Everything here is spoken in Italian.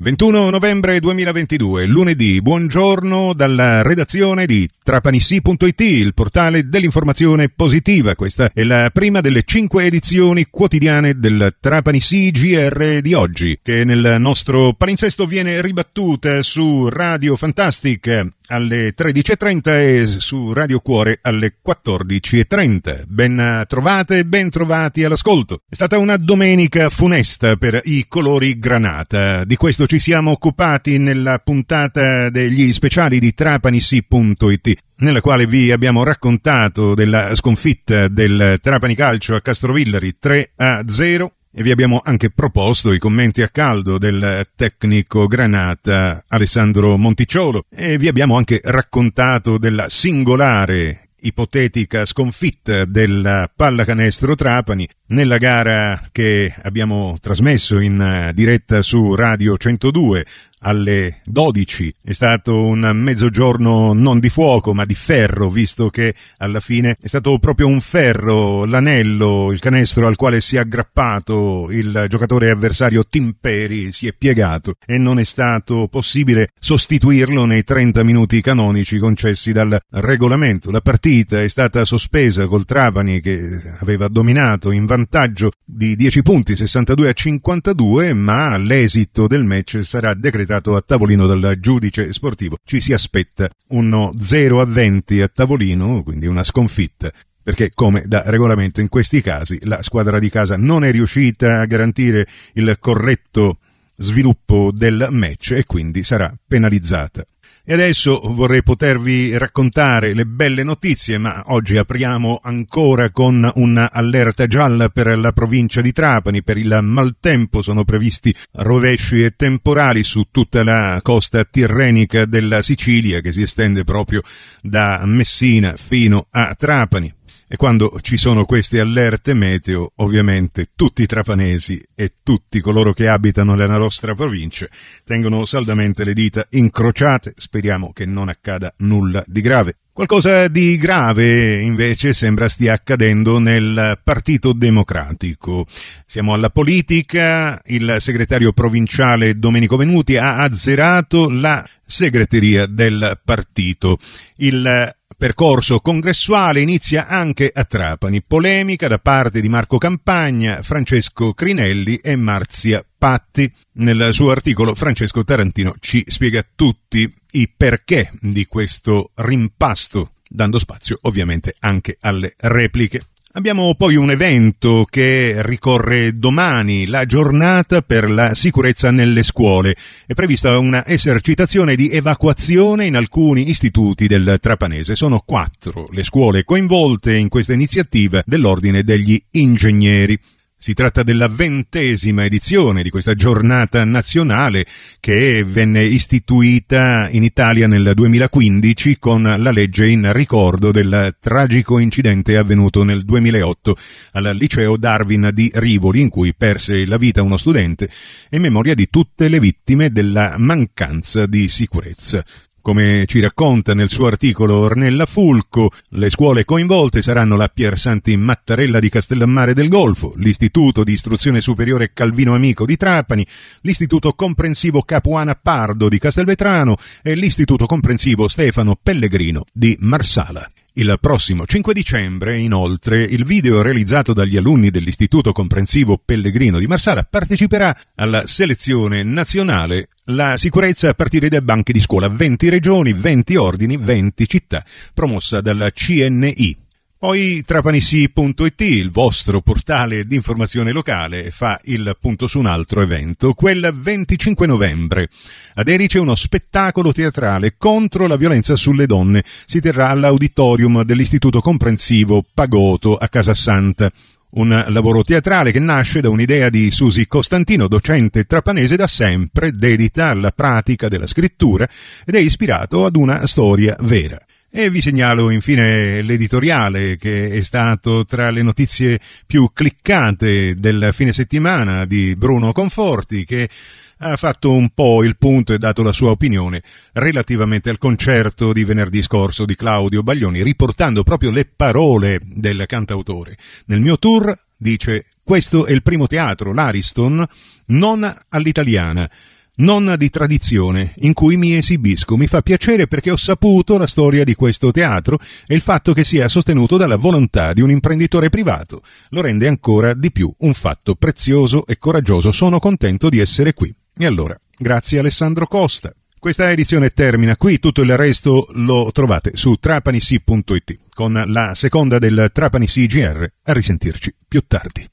21 novembre 2022, lunedì, buongiorno dalla redazione di trapanissi.it, il portale dell'informazione positiva. Questa è la prima delle cinque edizioni quotidiane del Trapanissi GR di oggi, che nel nostro palinsesto viene ribattuta su Radio Fantastic alle 13.30 e su Radio Cuore alle 14.30. Ben trovate e ben trovati all'ascolto. È stata una domenica funesta per i colori granata. Di questo ci siamo occupati nella puntata degli speciali di trapanissi.it nella quale vi abbiamo raccontato della sconfitta del Trapani Calcio a Castrovillari 3 a 0 e vi abbiamo anche proposto i commenti a caldo del tecnico Granata Alessandro Monticciolo. E vi abbiamo anche raccontato della singolare ipotetica sconfitta della pallacanestro Trapani nella gara che abbiamo trasmesso in diretta su Radio 102 alle 12. È stato un mezzogiorno non di fuoco ma di ferro, visto che alla fine è stato proprio un ferro, l'anello, il canestro al quale si è aggrappato il giocatore avversario Timperi, si è piegato e non è stato possibile sostituirlo nei 30 minuti canonici concessi dal regolamento. La partita è stata sospesa col Trapani che aveva dominato in vantaggio di 10 punti, 62 a 52, ma l'esito del match sarà decretato decretato a tavolino dal giudice sportivo. Ci si aspetta uno 0 a 20 a tavolino, quindi una sconfitta perché come da regolamento in questi casi la squadra di casa non è riuscita a garantire il corretto sviluppo del match e quindi sarà penalizzata. E adesso vorrei potervi raccontare le belle notizie, ma oggi apriamo ancora con un'allerta gialla per la provincia di Trapani. Per il maltempo sono previsti rovesci e temporali su tutta la costa tirrenica della Sicilia che si estende proprio da Messina fino a Trapani. E quando ci sono queste allerte meteo, ovviamente tutti i trapanesi e tutti coloro che abitano nella nostra provincia tengono saldamente le dita incrociate, speriamo che non accada nulla di grave. Qualcosa di grave invece sembra stia accadendo nel Partito Democratico. Siamo alla politica, il segretario provinciale Domenico Venuti ha azzerato la segreteria del partito. Il percorso congressuale inizia anche a Trapani. Polemica da parte di Marco Campagna, Francesco Crinelli e Marzia Patti. Nel suo articolo Francesco Tarantino ci spiega tutti i perché di questo rimpasto, dando spazio ovviamente anche alle repliche. Abbiamo poi un evento che ricorre domani, la giornata per la sicurezza nelle scuole. È prevista una esercitazione di evacuazione in alcuni istituti del Trapanese. Sono quattro le scuole coinvolte in questa iniziativa dell'Ordine degli Ingegneri. Si tratta della ventesima edizione di questa giornata nazionale che venne istituita in Italia nel 2015 con la legge in ricordo del tragico incidente avvenuto nel 2008 al liceo Darwin di Rivoli in cui perse la vita uno studente e memoria di tutte le vittime della mancanza di sicurezza. Come ci racconta nel suo articolo Ornella Fulco, le scuole coinvolte saranno la Pier Santi Mattarella di Castellammare del Golfo, l'Istituto di Istruzione Superiore Calvino Amico di Trapani, l'Istituto Comprensivo Capuana Pardo di Castelvetrano e l'Istituto Comprensivo Stefano Pellegrino di Marsala. Il prossimo 5 dicembre, inoltre, il video realizzato dagli alunni dell'Istituto Comprensivo Pellegrino di Marsala parteciperà alla selezione nazionale La sicurezza a partire dai banchi di scuola 20 regioni, 20 ordini, 20 città, promossa dalla CNI. Poi trapanissi.it, il vostro portale di informazione locale, fa il punto su un altro evento, quel 25 novembre. Ad Erice uno spettacolo teatrale contro la violenza sulle donne. Si terrà all'auditorium dell'Istituto Comprensivo Pagoto a Casasanta. Un lavoro teatrale che nasce da un'idea di Susi Costantino, docente trapanese da sempre dedita alla pratica della scrittura ed è ispirato ad una storia vera. E vi segnalo infine l'editoriale che è stato tra le notizie più cliccate del fine settimana di Bruno Conforti che ha fatto un po' il punto e dato la sua opinione relativamente al concerto di venerdì scorso di Claudio Baglioni, riportando proprio le parole del cantautore. Nel mio tour dice questo è il primo teatro, l'Ariston, non all'italiana non di tradizione, in cui mi esibisco. Mi fa piacere perché ho saputo la storia di questo teatro e il fatto che sia sostenuto dalla volontà di un imprenditore privato lo rende ancora di più un fatto prezioso e coraggioso. Sono contento di essere qui. E allora, grazie Alessandro Costa. Questa edizione termina qui, tutto il resto lo trovate su trapanissi.it con la seconda del Trapani CGR. A risentirci più tardi.